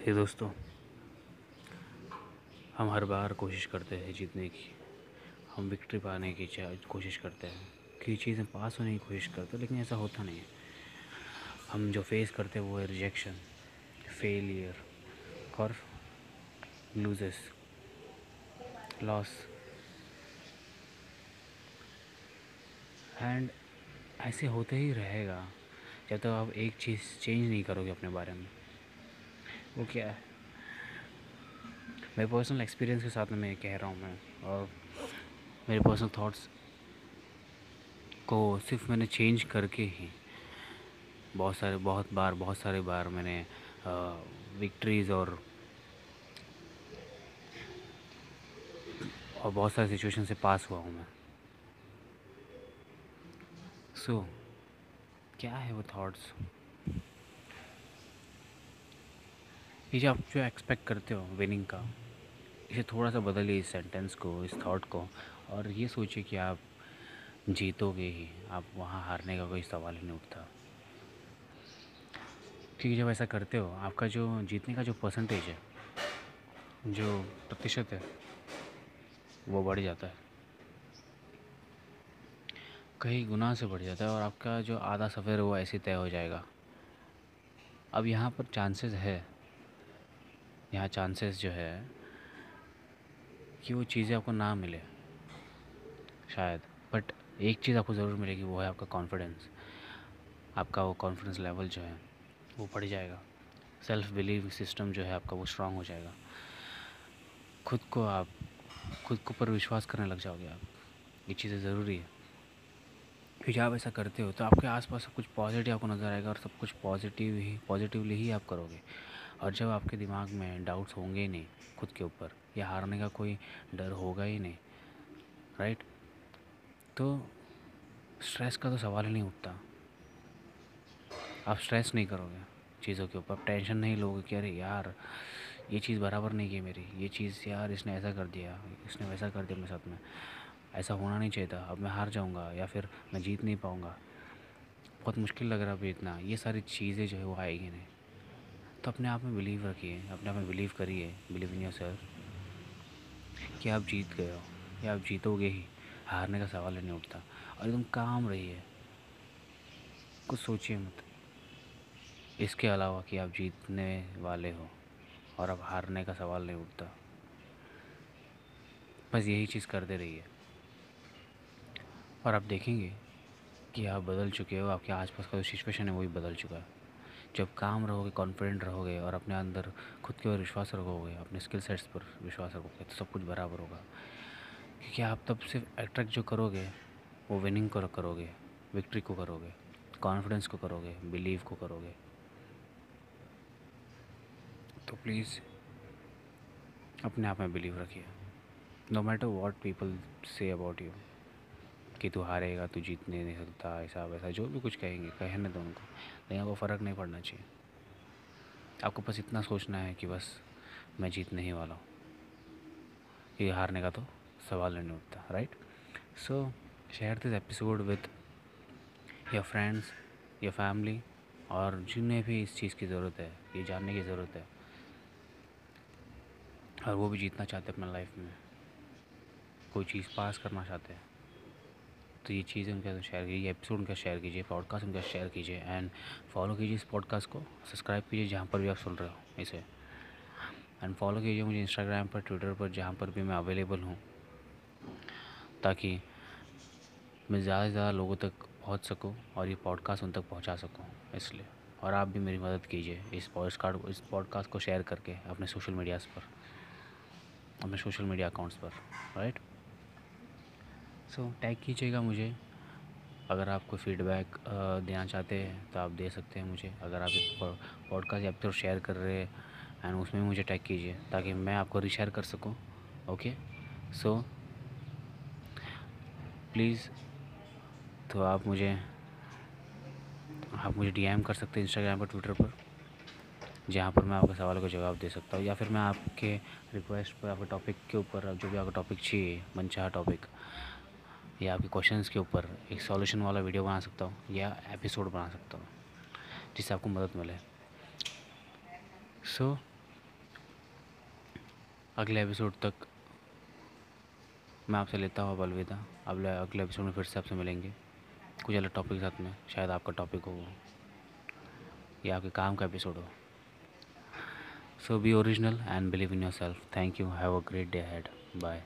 हे दोस्तों, हम हर बार कोशिश करते हैं जीतने की। हम विक्ट्री पाने की कोशिश करते हैं कई चीज़ें पास होने की कोशिश करते हैं, लेकिन ऐसा होता नहीं है। हम जो फेस करते हैं वो है रिजेक्शन फेलियर और लूजेस लॉस एंड ऐसे होते ही रहेगा, जब तक तो आप एक चीज़ चेंज नहीं करोगे अपने बारे में। वो क्या है? मेरे पर्सनल एक्सपीरियंस के साथ में मैं कह रहा हूँ मैं और मेरे पर्सनल थॉट्स को सिर्फ़ मैंने चेंज करके ही बहुत सारे बहुत बार बहुत सारे बार मैंने विक्ट्रीज़ और और बहुत सारे सिचुएशन से पास हुआ हूँ मैं। सो so, क्या है वो थॉट्स ये जो आप जो एक्सपेक्ट करते हो विनिंग का, इसे थोड़ा सा बदलिए इस सेंटेंस को, इस थॉट को, और ये सोचिए कि आप जीतोगे ही, आप वहाँ हारने का कोई सवाल ही नहीं उठता। क्योंकि जब ऐसा करते हो, आपका जो जीतने का जो परसेंटेज है, जो प्रतिशत है, वो बढ़ जाता है। कई गुना से बढ़ जाता है और आपका जो आधा सफ़र है वो ऐसे तय हो जाएगा। अब यहाँ पर चांसेस है यहाँ चांसेस जो है कि वो चीज़ें आपको ना मिले, शायद। बट एक चीज़ आपको ज़रूर मिलेगी, वो है आपका कॉन्फिडेंस आपका वो कॉन्फिडेंस लेवल जो है, वो बढ़ जाएगा। सेल्फ बिलीव सिस्टम जो है आपका वो स्ट्रांग हो जाएगा। खुद को आप, खुद को पर विश्वास करने लग जाओगे आप। ये चीज़ें ज़रूरी है। जब आप ऐसा करते हो तो आपके आसपास सब कुछ पॉजिटिव आपको नज़र आएगा और सब कुछ पॉजिटिव ही पॉजिटिवली ही आप करोगे। और जब आपके दिमाग में डाउट्स होंगे ही नहीं, खुद के ऊपर, या हारने का कोई डर होगा ही नहीं राइट तो स्ट्रेस का तो सवाल ही नहीं उठता। आप स्ट्रेस नहीं करोगे चीज़ों के ऊपर। टेंशन नहीं लोगे कि अरे यार, ये चीज़ बराबर नहीं की मेरी, ये चीज़ यार इसने ऐसा कर दिया, इसने वैसा कर दिया मेरे साथ में। ऐसा होना नहीं चाहिए था, अब मैं हार जाऊँगा या फिर मैं जीत नहीं पाऊँगा। बहुत मुश्किल लग रहा है अभी इतना। ये सारी चीज़ें जो है वो आएगी नहीं। तो अपने आप में बिलीव रखिए, अपने आप में बिलीव करिए बिलीव इन योर सेल्फ कि आप जीत गए हो या आप जीतोगे ही। हारने का सवाल ही नहीं उठता। और एकदम काम रहिए। कुछ सोचिए मत। इसके अलावा कि आप जीतने वाले हो और अब हारने का सवाल नहीं उठता। बस यही चीज़ करते रहिए। और आप देखेंगे कि आप बदल चुके हो, आपके आसपास का जो सिचुएशन है वो भी बदल चुका है। जब काम रहोगे कॉन्फिडेंट रहोगे और अपने अंदर खुद के ऊपर विश्वास रखोगे, अपने स्किल सेट्स पर विश्वास रखोगे तो सब कुछ बराबर होगा। क्योंकि आप तब सिर्फ़ अट्रैक्ट जो करोगे, वो विनिंग को करोगे विक्ट्री को करोगे कॉन्फिडेंस को करोगे बिलीव को करोगे। तो प्लीज़ अपने आप में बिलीव रखिए। No matter what people say about you कि तू हारेगा, तू जीतने नहीं सकता ऐसा वैसा, जो भी कुछ कहेंगे कहने दो उनको। लेकिन आपको फ़र्क नहीं पड़ना चाहिए। आपको बस इतना सोचना है कि बस मैं जीतने ही वाला हूँ। ये हारने का तो सवाल नहीं उठता right so share this episode with your friends your family और जिन्हें भी इस चीज़ की ज़रूरत है, ये जानने की ज़रूरत है। और वो भी जीतना चाहते हैं अपना लाइफ में। कोई चीज़ पास करना चाहते हैं। तो ये चीज़ें उनके साथ शेयर कीजिए एपिसोड उनका शेयर कीजिए पॉडकास्ट उनका शेयर कीजिए एंड फॉलो कीजिए इस पॉडकास्ट को सब्सक्राइब कीजिए जहाँ पर भी आप सुन रहे हो इसे। एंड फॉलो कीजिए मुझे इंस्टाग्राम पर ट्विटर पर, जहाँ पर भी मैं अवेलेबल हूँ, ताकि मैं ज़्यादा से ज़्यादा लोगों तक पहुँच सकूँ और ये पॉडकास्ट उन तक पहुँचा सकूँ इसलिए। और आप भी मेरी मदद कीजिए इस पॉडकास्ट इस पॉडकास्ट को शेयर करके अपने सोशल मीडियाज़ पर, अपने सोशल मीडिया अकाउंट्स पर राइट सो टैग कीजिएगा मुझे। अगर आप कोई फीडबैक देना चाहते हैं तो आप दे सकते हैं मुझे। अगर आप पॉडकास्ट या तो शेयर कर रहे हैं एंड उसमें मुझे टैग कीजिए, ताकि मैं आपको रिशेयर कर सकूँ। ओके सो प्लीज़ तो आप मुझे आप मुझे डीएम कर सकते हैं इंस्टाग्राम पर ट्विटर पर, जहाँ पर मैं आपके सवाल का जवाब दे सकता हूँ, या फिर मैं आपके रिक्वेस्ट पर, आपके टॉपिक के ऊपर, जो भी आपका टॉपिक चाहिए, मनचाहा टॉपिक या आपके क्वेश्चंस के ऊपर एक सॉल्यूशन वाला वीडियो बना सकता हूँ या एपिसोड बना सकता हूँ जिससे आपको मदद मिले। सो so, अगले एपिसोड तक मैं आपसे लेता हूँ अब अलविदा। अगले अगले एपिसोड में फिर से आपसे मिलेंगे। कुछ अलग टॉपिक के साथ में शायद आपका टॉपिक हो या आपके काम का एपिसोड हो। So be original and believe in yourself thank you have a great day had bye